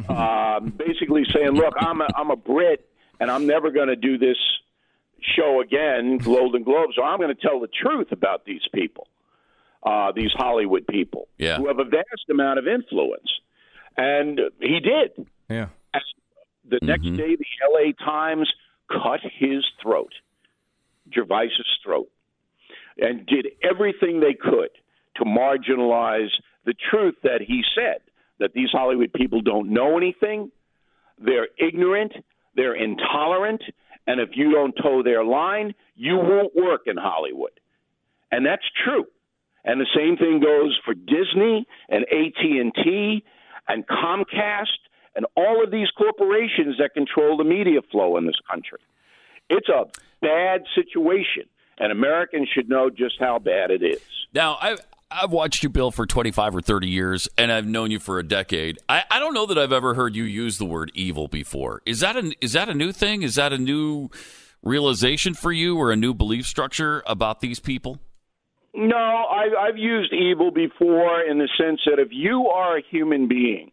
S8: um, basically saying, "Look, I'm a, I'm a Brit, and I'm never going to do this show again, Golden Globe. So I'm going to tell the truth about these people, uh, these Hollywood people,
S2: yeah.
S8: who have a vast amount of influence." And he did.
S1: Yeah.
S8: The mm-hmm. next day, the L.A. Times cut his throat, Gervais's throat, and did everything they could to marginalize the truth that he said that these Hollywood people don't know anything, they're ignorant, they're intolerant, and if you don't toe their line, you won't work in Hollywood. And that's true. And the same thing goes for Disney and AT&T and Comcast and all of these corporations that control the media flow in this country. It's a bad situation, and Americans should know just how bad it is.
S2: Now, I, I've watched you, Bill, for 25 or 30 years, and I've known you for a decade. I, I don't know that I've ever heard you use the word evil before. Is that is that a new thing? Is that a new realization for you or a new belief structure about these people?
S8: No, I, I've used evil before in the sense that if you are a human being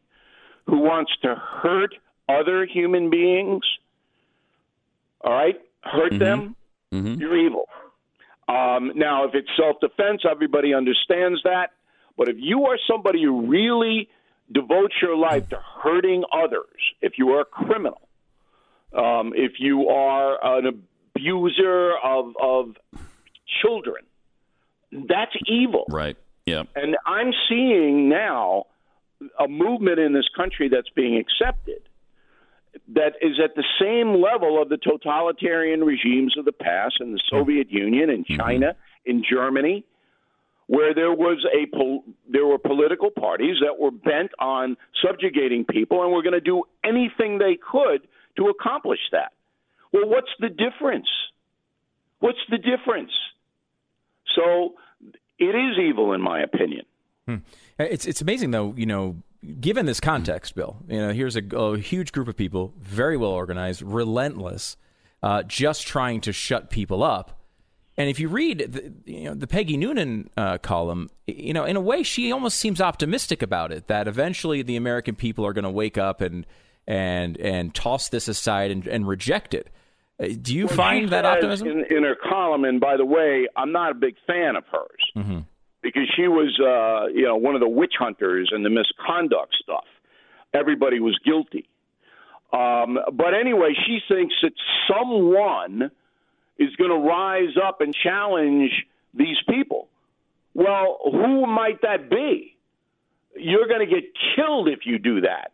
S8: who wants to hurt other human beings, all right, hurt mm-hmm. them, mm-hmm. you're evil. Um, now, if it's self defense, everybody understands that. But if you are somebody who really devotes your life to hurting others, if you are a criminal, um, if you are an abuser of, of children, that's evil.
S2: Right. Yeah.
S8: And I'm seeing now a movement in this country that's being accepted that is at the same level of the totalitarian regimes of the past in the Soviet Union and mm-hmm. China, mm-hmm. in Germany, where there was a pol- there were political parties that were bent on subjugating people and were going to do anything they could to accomplish that. Well, what's the difference? What's the difference? So it is evil, in my opinion.
S1: Hmm. It's it's amazing though. You know, given this context, Bill, you know, here's a, a huge group of people, very well organized, relentless, uh, just trying to shut people up. And if you read the, you know, the Peggy Noonan uh, column, you know, in a way, she almost seems optimistic about it. That eventually the American people are going to wake up and and and toss this aside and, and reject it. Uh, do you
S8: well,
S1: find that optimism
S8: in, in, her column? And by the way, I'm not a big fan of hers.
S1: Mm-hmm
S8: because she was, uh, you know, one of the witch hunters and the misconduct stuff. Everybody was guilty. Um, but anyway, she thinks that someone is going to rise up and challenge these people. Well, who might that be? You're going to get killed if you do that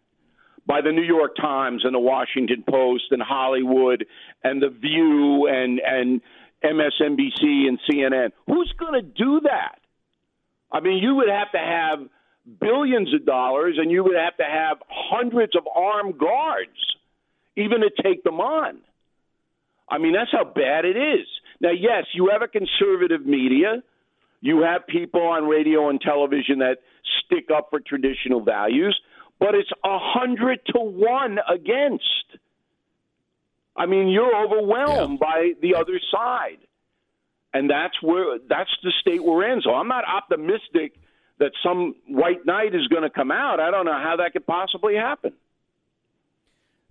S8: by the New York Times and the Washington Post and Hollywood and the View and and MSNBC and CNN. Who's going to do that? I mean, you would have to have billions of dollars and you would have to have hundreds of armed guards even to take them on. I mean, that's how bad it is. Now, yes, you have a conservative media. You have people on radio and television that stick up for traditional values, but it's a hundred to one against. I mean, you're overwhelmed yeah. by the other side and that's where that's the state we're in. So I'm not optimistic that some white knight is going to come out. I don't know how that could possibly happen.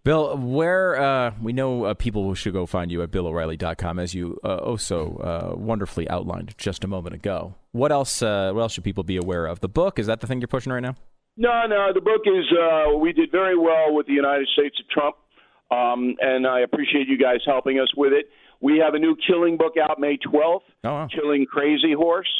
S1: Bill, where uh, we know uh, people should go find you at BillO'Reilly.com, as you uh, oh so uh, wonderfully outlined just a moment ago. What else? Uh, what else should people be aware of? The book is that the thing you're pushing right now?
S8: No, no. The book is uh, we did very well with the United States of Trump, um, and I appreciate you guys helping us with it. We have a new killing book out May 12th,
S1: Oh, wow.
S8: Killing Crazy Horse: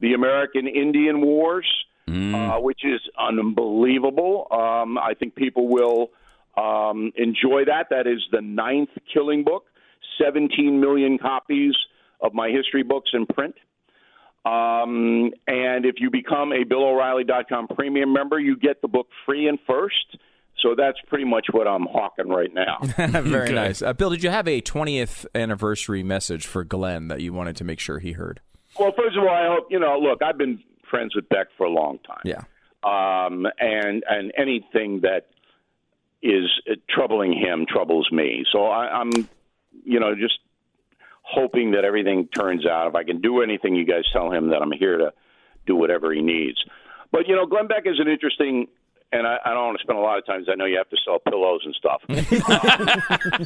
S8: The American Indian Wars, uh, which is unbelievable. Um, I think people will um, enjoy that. That is the ninth killing book. 17 million copies of my history books in print. Um, and if you become a BillO'Reilly.com premium member, you get the book free and first. So that's pretty much what I'm hawking right now.
S1: Very nice. Uh, Bill, did you have a 20th anniversary message for Glenn that you wanted to make sure he heard?
S8: well, first of all, I hope you know. Look, I've been friends with Beck for a long time.
S1: Yeah.
S8: um, and and anything that is uh, troubling him troubles me. So I, I'm, you know, just hoping that everything turns out. If I can do anything, you guys tell him that I'm here to do whatever he needs. But you know, Glenn Beck is an interesting. And I, I don't want to spend a lot of time. 'cause I know you have to sell pillows and stuff.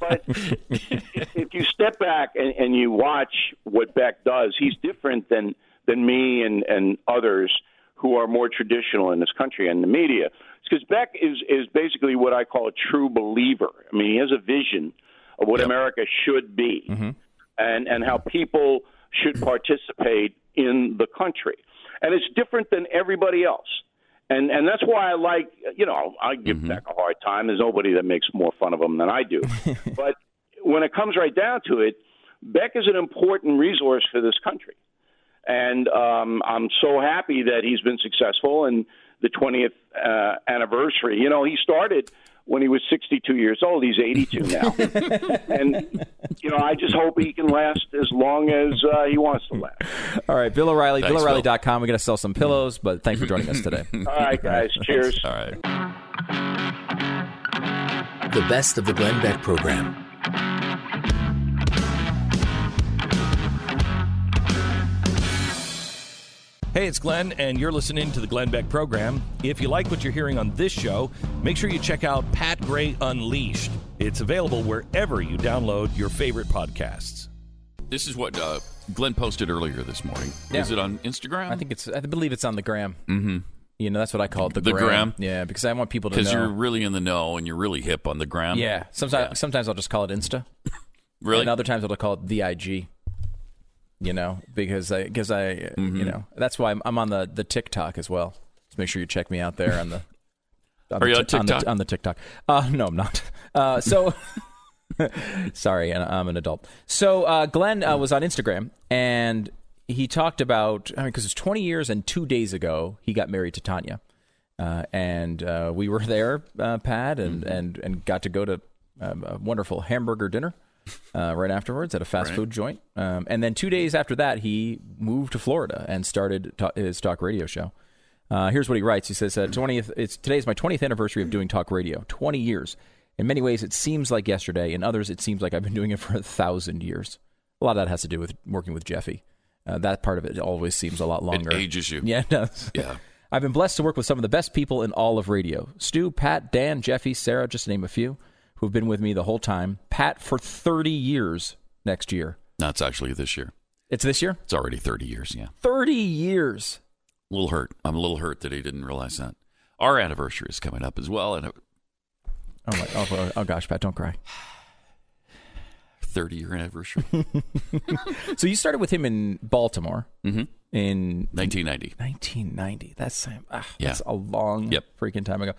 S8: but if you step back and, and you watch what Beck does, he's different than than me and and others who are more traditional in this country and the media. Because Beck is is basically what I call a true believer. I mean, he has a vision of what America should be, and and how people should participate in the country. And it's different than everybody else. And and that's why I like you know I give Beck a hard time. There's nobody that makes more fun of him than I do. but when it comes right down to it, Beck is an important resource for this country, and um, I'm so happy that he's been successful and the 20th uh, anniversary. You know, he started when he was 62 years old. He's 82 now, and you know, I just hope he can last as long as uh, he wants to last.
S1: All right, Bill O'Reilly,
S2: Thanks,
S1: BillO'Reilly.com. We're going to sell some pillows, but thanks for joining us today.
S8: All right, guys. Cheers.
S2: All right.
S6: The best of the Glenn Beck program.
S7: Hey, it's Glenn, and you're listening to the Glenn Beck program. If you like what you're hearing on this show, make sure you check out Pat Gray Unleashed. It's available wherever you download your favorite podcasts.
S2: This is what uh, Glenn posted earlier this morning.
S1: Yeah.
S2: Is it on Instagram?
S1: I think it's. I believe it's on the gram. Mm-hmm. You know, that's what I call it, the,
S2: The gram?
S1: Yeah, because I want people to know.
S2: because you're really in the know and you're really hip on the gram.
S1: yeah. Sometimes, sometimes I'll just call it Insta,
S2: Really?
S1: and other times I'll call it the IG. You know, because I, because I,
S2: Mm-hmm.
S1: you know, that's why I'm, I'm on the the TikTok as well. So make sure you check me out there on the. On
S2: Are
S1: the
S2: you on
S1: ti- the-
S2: TikTok?
S1: On the, TikTok. Uh, no, I'm not. Uh, so. Sorry, and I'm an adult. So uh, Glenn uh, was on Instagram, and he talked about. I mean, because it's 20 years and two days ago he got married to Tania, uh, and uh, we were there, uh, Pat, and,
S2: Mm-hmm.
S1: and and got to go to um, a wonderful hamburger dinner uh, right afterwards at a fast food joint. Um, and then two days after that, he moved to Florida and started ta- his talk radio show. Uh, here's what he writes. He says, uh, 20th, it's, today's my 20th anniversary of doing talk radio. 20 years. In many ways, it seems like yesterday. In others, it seems like I've been doing it for a thousand years. A lot of that has to do with working with Jeffy. Uh, that part of it always seems a lot longer.
S2: ages you.
S1: Yeah, it does.
S2: Yeah.
S1: I've been blessed to work with some of the best people in all of radio Stu, Pat, Dan, Jeffy, Sarah, just to name a few, who have been with me the whole time. Pat for 30 years next year.
S2: No, actually this year.
S1: It's this year?
S2: It's already 30 years. Yeah.
S1: 30 years.
S2: A little hurt. I'm a little hurt that he didn't realize that. Our anniversary is coming up as well, and a
S1: Oh, my, oh, oh gosh, Pat, don't cry.
S2: 30 year anniversary.
S1: So you started with him in Baltimore
S2: Mhm.
S1: in
S2: 1990.
S1: 1990. That's, ah,
S2: Yeah.
S1: that's a long
S2: Yep.
S1: freaking time ago.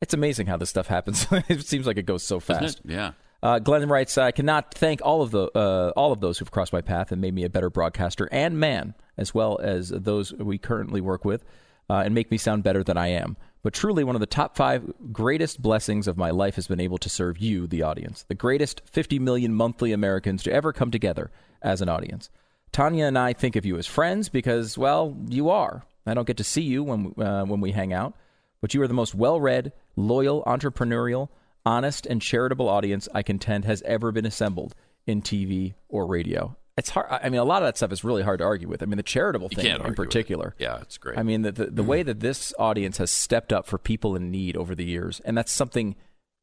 S1: It's amazing how this stuff happens. it seems like it goes so fast.
S2: Yeah.
S1: Uh, Glenn writes, "I cannot thank all of the uh, all of those who've crossed my path and made me a better broadcaster and man, as well as those we currently work with, uh, and make me sound better than I am. But truly, one of the top five greatest blessings of my life has been able to serve you, the audience, the greatest 50 million monthly Americans to ever come together as an audience. Tania and I think of you as friends because, well, you are. I don't get to see you when uh, when we hang out, but you are the most well-read, loyal, entrepreneurial." honest and charitable audience I contend has ever been assembled in TV or radio. it's hard. I mean, a lot of that stuff is really hard to argue with. I mean, the charitable thing in
S2: with it.
S1: particular.
S2: Yeah, it's great.
S1: I mean, the the, the way that this audience has stepped up for people in need over the years, and that's something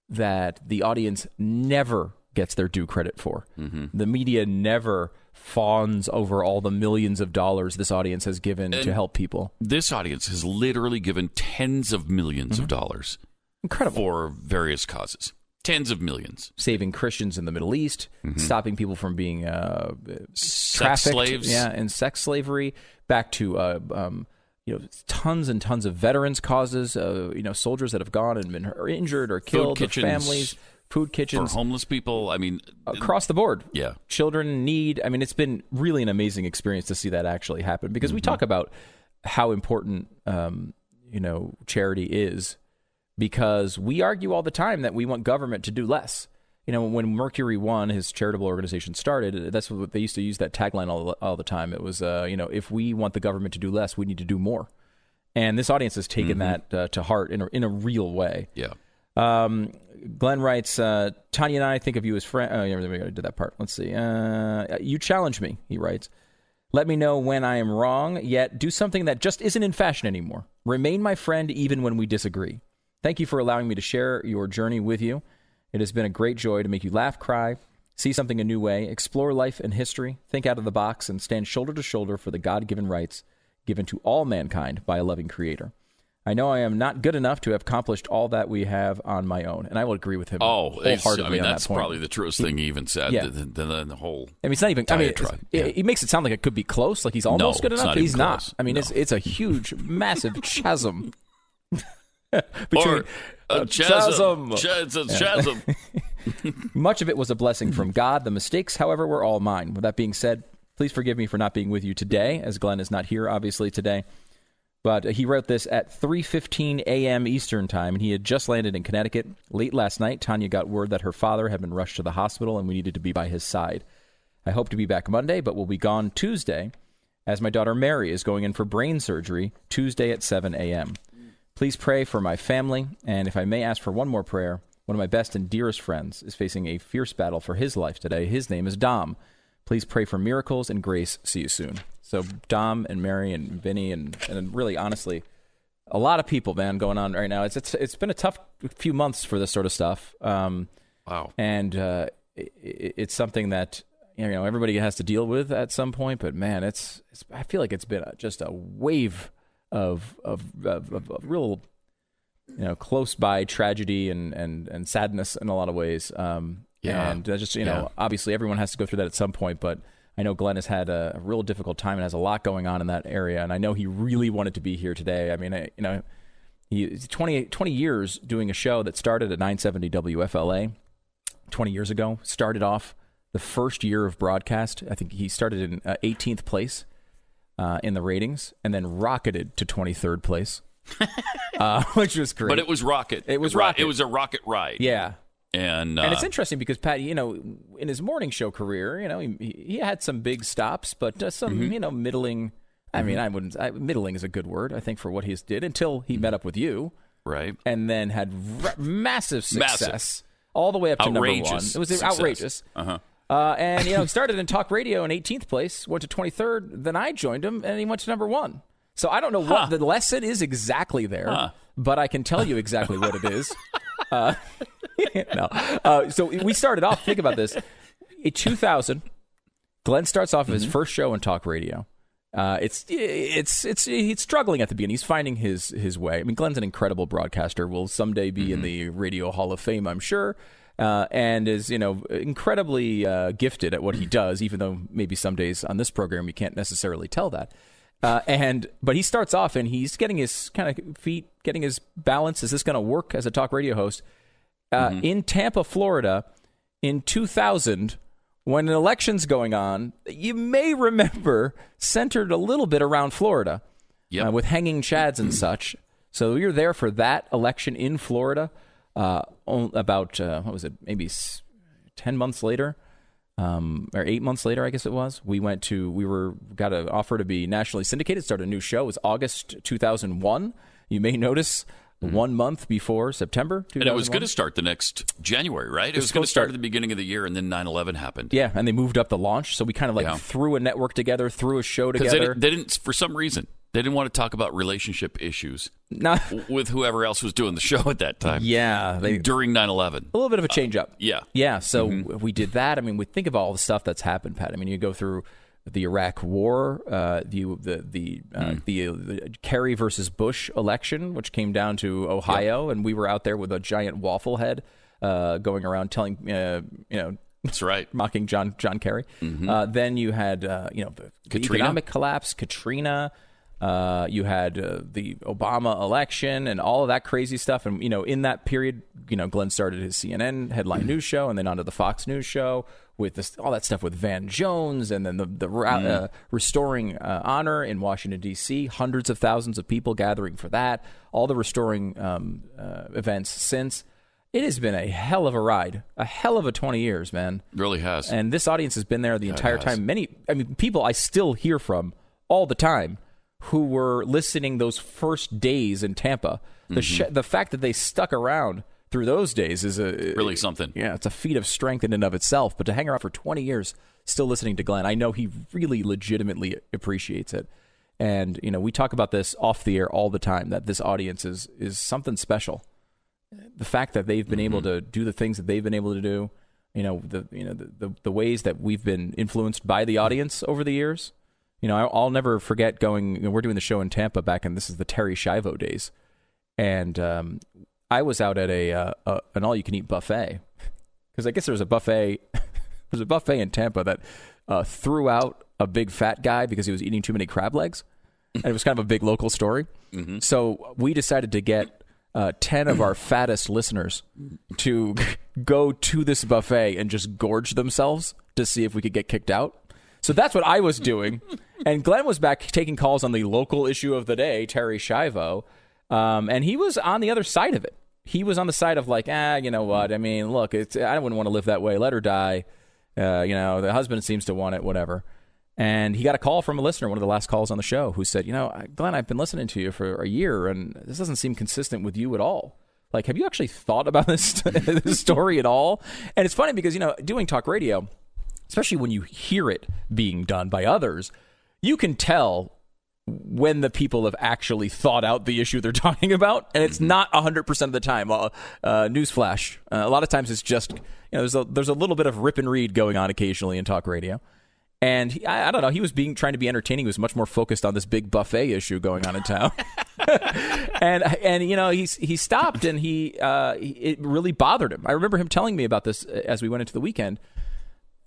S1: that the audience never gets their due credit for.
S2: Mm-hmm.
S1: The media never fawns over all the millions of dollars this audience has given to help people.
S2: This audience has literally given tens of 1000000s
S1: Mm-hmm.
S2: of dollars
S1: Incredible.
S2: for various causes. Tens of millions.
S1: Saving Christians in the Middle East, stopping people from being uh,
S2: Mm-hmm. Sex slaves.
S1: yeah, and sex slavery. Back to uh, um, you know tons and tons of veterans causes. Uh, you know soldiers that have gone and been injured or killed. their families, food kitchens For
S2: homeless people. I mean,
S1: across the board.
S2: yeah.
S1: children need. I mean, it's been really an amazing experience to see that actually happen because we
S2: Mm-hmm.
S1: talk about how important, um, you know, charity is because we argue all the time that we want government to do less. You know, when Mercury One, his charitable organization, started, that's what they used to use that tagline all, all the time. It was, uh, you know, if we want the government to do less, we need to do more. And this audience has taken that uh, to heart in a, in a real way.
S2: Yeah.
S1: Um, Glenn writes, uh, Tania and I think of you as friends. Oh, yeah, we got to do that part. Let's see. Uh, you challenge me, he writes. Let me know when I am wrong, yet do something that just isn't in fashion anymore. Remain my friend even when we disagree. Thank you for allowing me to share your journey with you. It has been a great joy to make you laugh, cry, see something a new way, explore life and history, think out of the box, and stand shoulder to shoulder for the God given rights given to all mankind by a loving Creator. I know I am not good enough to have accomplished all that we have on my own, and I will agree with him.
S2: Oh, it's,
S1: wholeheartedly
S2: I mean, that's
S1: that
S2: probably the truest thing he even said.
S1: Yeah.
S2: The, whole.
S1: I mean, it's not even. I mean, it's- it, he makes it sound like it could be close, like he's almost
S2: No,
S1: good enough,
S2: not
S1: he's not.
S2: close.
S1: I mean, it's
S2: No.
S1: it's a huge, massive chasm.
S2: Or
S1: between
S2: a chasm.
S1: chasm.
S2: Ch- It's chasm.
S1: Much of it was a blessing from God. The mistakes, however, were all mine. With that being said, please forgive me for not being with you today, as Glenn is not here, obviously, today. But he wrote this at 3:15 a.m. Eastern Time, and he had just landed in Connecticut. Late last night, Tania got word that her father had been rushed to the hospital, and we needed to be by his side. I hope to be back Monday, but will be gone Tuesday, as my daughter Mary is going in for brain surgery Tuesday at 7 a.m. Please pray for my family, and if I may ask for one more prayer, one of my best and dearest friends is facing a fierce battle for his life today. His name is Dom. Please pray for miracles and grace. See you soon. So Dom and Mary and Vinny and and really honestly, a lot of people, man, going on right now. It's it's it's been a tough few months for this sort of stuff. Um,
S2: Wow.
S1: and uh, it, it's something that you know everybody has to deal with at some point. But man, it's, it's I feel like it's been a, just a wave of of, of, of, of real you know close by tragedy and, and, and sadness in a lot of ways. Um,
S2: Yeah.
S1: and just you
S2: Yeah.
S1: know obviously everyone has to go through that at some point, but. I know Glenn has had a, a real difficult time and has a lot going on in that area, and I know he really wanted to be here today. I mean, I, you know, he 20, 20 years doing a show that started at 970 WFLA 20 years ago. Started off the first year of broadcast. I think he started in uh, 18th place uh, in the ratings and then rocketed to 23rd place, uh, which was great.
S2: But it was rocket.
S1: It was rocket.
S2: It was a rocket ride.
S1: yeah.
S2: And, uh,
S1: And it's interesting because Pat, you know, in his morning show career, you know, he, he had some big stops, but uh, some,
S2: Mm-hmm.
S1: you know, middling. I mean, I wouldn't. I, middling is a good word, I think, for what he did until he met up with you.
S2: right.
S1: and then had r- massive success
S2: Massive.
S1: all the way up to number one. It was
S2: success.
S1: outrageous.
S2: Uh-huh.
S1: Uh, and you know, he started in talk radio in 18th place, went to 23rd. Then I joined him, and he went to number one. So I don't know what the lesson is exactly there,
S2: Huh.
S1: but I can tell you exactly what it is. Uh, no, uh, so we started off. Think about this: in 2000, Glenn starts off his first show in talk radio. Uh, it's it's it's he's struggling at the beginning. He's finding his his way. I mean, Glenn's an incredible broadcaster. Will someday be in the Radio Hall of Fame, I'm sure, uh, and is you know incredibly uh, gifted at what he does. Even though maybe some days on this program you can't necessarily tell that. Uh, and but he starts off and he's getting his kind of feet, getting his balance. Is this going to work as a talk radio host? Uh, In Tampa, Florida, in 2000, when an election's going on, you may remember centered a little bit around Florida
S2: Yep.
S1: uh, with hanging chads and such. So you're there for that election in Florida. Uh, about uh, what was it? Maybe ten months later, um, or eight months later, I guess it was. We went to we were got an offer to be nationally syndicated. start a new show. It was August 2001. You may notice one month before September.
S2: And it was going to start the next January, right? It,
S1: was
S2: was going to start at the beginning of the year, and then 9/11 happened.
S1: Yeah, and they moved up the launch, so we kind of like
S2: Yeah.
S1: threw a network together, threw a show
S2: Because they,
S1: together.
S2: didn't- they didn't, for some reason, they didn't want to talk about relationship issues
S1: Nah,
S2: with whoever else was doing the show at that time.
S1: yeah, they,
S2: during 9/11.
S1: a little bit of a change up.
S2: yeah.
S1: Yeah, so
S2: Mm-hmm.
S1: we did that. I mean, we think of all the stuff that's happened, Pat. I mean, you go through the Iraq War, uh, the the the, uh,
S2: Mm.
S1: the the Kerry versus Bush election, which came down to Ohio, and we were out there with a giant waffle head, uh, going around telling uh, you know
S2: That's right.
S1: mocking John John Kerry. Uh, then you had uh, you know the, the
S2: Mm-hmm.
S1: Economic collapse, Katrina. Uh, you had uh, the Obama election and all of that crazy stuff, and you know in that period, you know Glenn started his CNN headline news show, and then onto the Fox News show with this, all that stuff with Van Jones, and then the the ra- uh, restoring uh, honor in Washington D.C. Hundreds of thousands of people gathering for that. All the restoring um, uh, events since. It has been a hell of a ride, a hell of a 20 years, man.
S2: Really has.
S1: And this audience has been there the entire time. Many, I mean, people I still hear from all the time who were listening those first days in Tampa. The mm-hmm. sh- the fact that they stuck around through those days is a
S2: really something.
S1: yeah, it's a feat of strength in and of itself. But to hang around for 20 years still listening to Glenn, I know he really legitimately appreciates it. And you know, we talk about this off the air all the time that this audience is is something special. The fact that they've been able mm-hmm. to do the things that they've been able to do, you know, the you know the, the, the ways that we've been influenced by the audience over the years. You know, I'll never forget going. You know, we're doing the show in Tampa back in this is the Terri Schiavo days, and um, I was out at a, uh, a an all you can eat buffet because I guess there was a buffet. there's a buffet in Tampa that uh, threw out a big fat guy because he was eating too many crab legs, and it was kind of a big local story. So we decided to get uh, ten of our fattest listeners to go to this buffet and just gorge themselves to see if we could get kicked out. So that's what I was doing, and Glenn was back taking calls on the local issue of the day, Terri Schiavo, um, and he was on the other side of it. He was on the side of like, ah, you know what? I mean, look, it's I wouldn't want to live that way. Let her die. Uh, you know, the husband seems to want it, whatever. And he got a call from a listener, one of the last calls on the show, who said, you know, Glenn, I've been listening to you for a year, and this doesn't seem consistent with you at all. Like, have you actually thought about this, this story at all? And it's funny because you know, doing talk radio especially when you hear it being done by others, you can tell when the people have actually thought out the issue they're talking about, and it's not 100% of the time. Uh, uh, newsflash. Uh, a lot of times it's just, you know, there's a, there's a little bit of rip and read going on occasionally in talk radio. And he, I, I don't know, he was being trying to be entertaining. He was much more focused on this big buffet issue going on in town. and and you know he he stopped and he uh, he- it really bothered him. I remember him telling me about this as we went into the weekend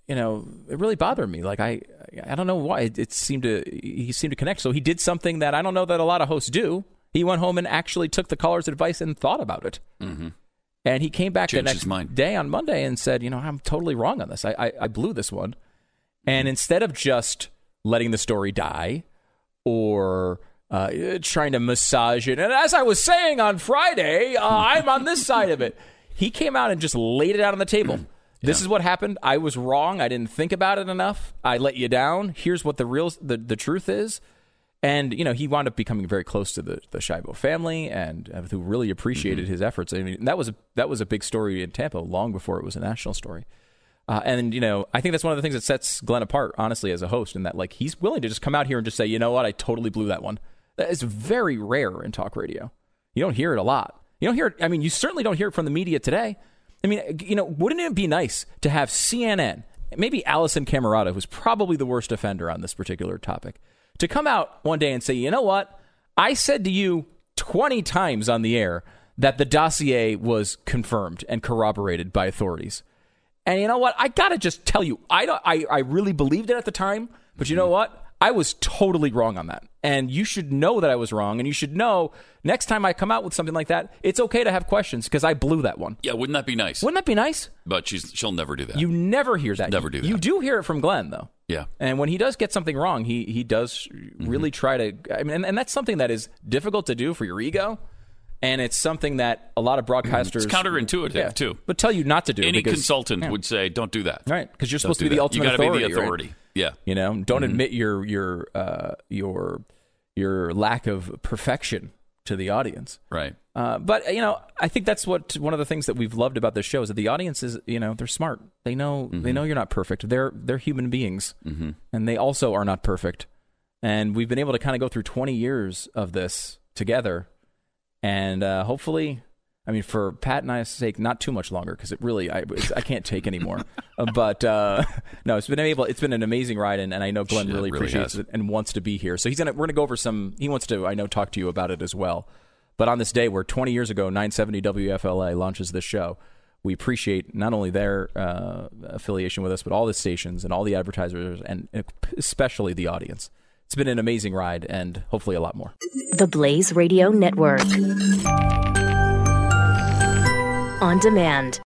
S1: you know, it really bothered me. Like I, I don't know why it, it seemed to he seemed to connect. So he did something that I don't know that a lot of hosts do. He went home and actually took the caller's advice and thought about it. Mm-hmm. And he came back
S2: Changed
S1: the next day on Monday and said, you know, I'm totally wrong on this. I, I, I blew this one. And instead of just letting the story die or uh, trying to massage it, and as I was saying on Friday, uh, I'm on this side of it. He came out and just laid it out on the table. This is what happened. I was wrong. I didn't think about it enough. I let you down. Here's what the real the, the truth is. And you know he wound up becoming very close to the the Schiavo family, and uh, who really appreciated his efforts. I mean, that was a, that was a big story in Tampa long before it was a national story. Uh, and you know, I think that's one of the things that sets Glenn apart, honestly, as a host, in that like he's willing to just come out here and just say, you know what, I totally blew that one. That is very rare in talk radio. You don't hear it a lot. You don't hear it. I mean, you certainly don't hear it from the media today. I mean, you know, wouldn't it be nice to have CNN, maybe Alisyn Camerota, who's probably the worst offender on this particular topic, to come out one day and say, you know what, I said to you 20 times on the air that the dossier was confirmed and corroborated by authorities. And you know what? I gotta just tell you, I don't, I, I really believed it at the time, but you know mm-hmm. what? I was totally wrong on that. And you should know that I was wrong. And you should know next time I come out with something like that, it's okay to have questions because I blew that one.
S2: Yeah, wouldn't that be nice?
S1: Wouldn't that be nice?
S2: But she's she'll never do that.
S1: You never hear that.
S2: Never do that.
S1: You do hear it from Glenn, though.
S2: yeah.
S1: And when he does get something wrong, he he does
S2: Mm-hmm.
S1: really try to. I mean, and, and that's something that is difficult to do for your ego, and it's something that a lot of broadcasters
S2: It's counterintuitive
S1: yeah,
S2: too.
S1: but tell you not to do.
S2: Any
S1: because,
S2: consultant
S1: yeah.
S2: would say, "Don't do that."
S1: right because you're supposed to be the ultimate
S2: You gotta
S1: authority.
S2: be the
S1: right?
S2: Yeah.
S1: You know, don't
S2: Mm-hmm.
S1: admit your your uh, your your lack of perfection to the audience.
S2: Right.
S1: Uh, but you know, I think that's what one of the things that we've loved about this show is that the audience is, you know, they're smart. They know they know you're not perfect. They're they're human beings,
S2: Mm-hmm.
S1: and they also are not perfect. And we've been able to kind of go through 20 years of this together, and uh, hopefully, I mean, for Pat and I's sake, not too much longer because it really I it's, I can't take anymore. Uh, but uh, no, it's been able. It's been an amazing ride, and, and I know Glenn really,
S2: really
S1: appreciates
S2: has.
S1: it and wants to be here. So he's gonna we're gonna go over some. He wants to I know talk to you about it as well. But on this day where 20 years ago 970 WFLA launches this show, we appreciate not only their uh, affiliation with us, but all the stations and all the advertisers, and especially the audience. It's been an amazing ride, and hopefully a lot more.
S9: The Blaze Radio Network. On demand.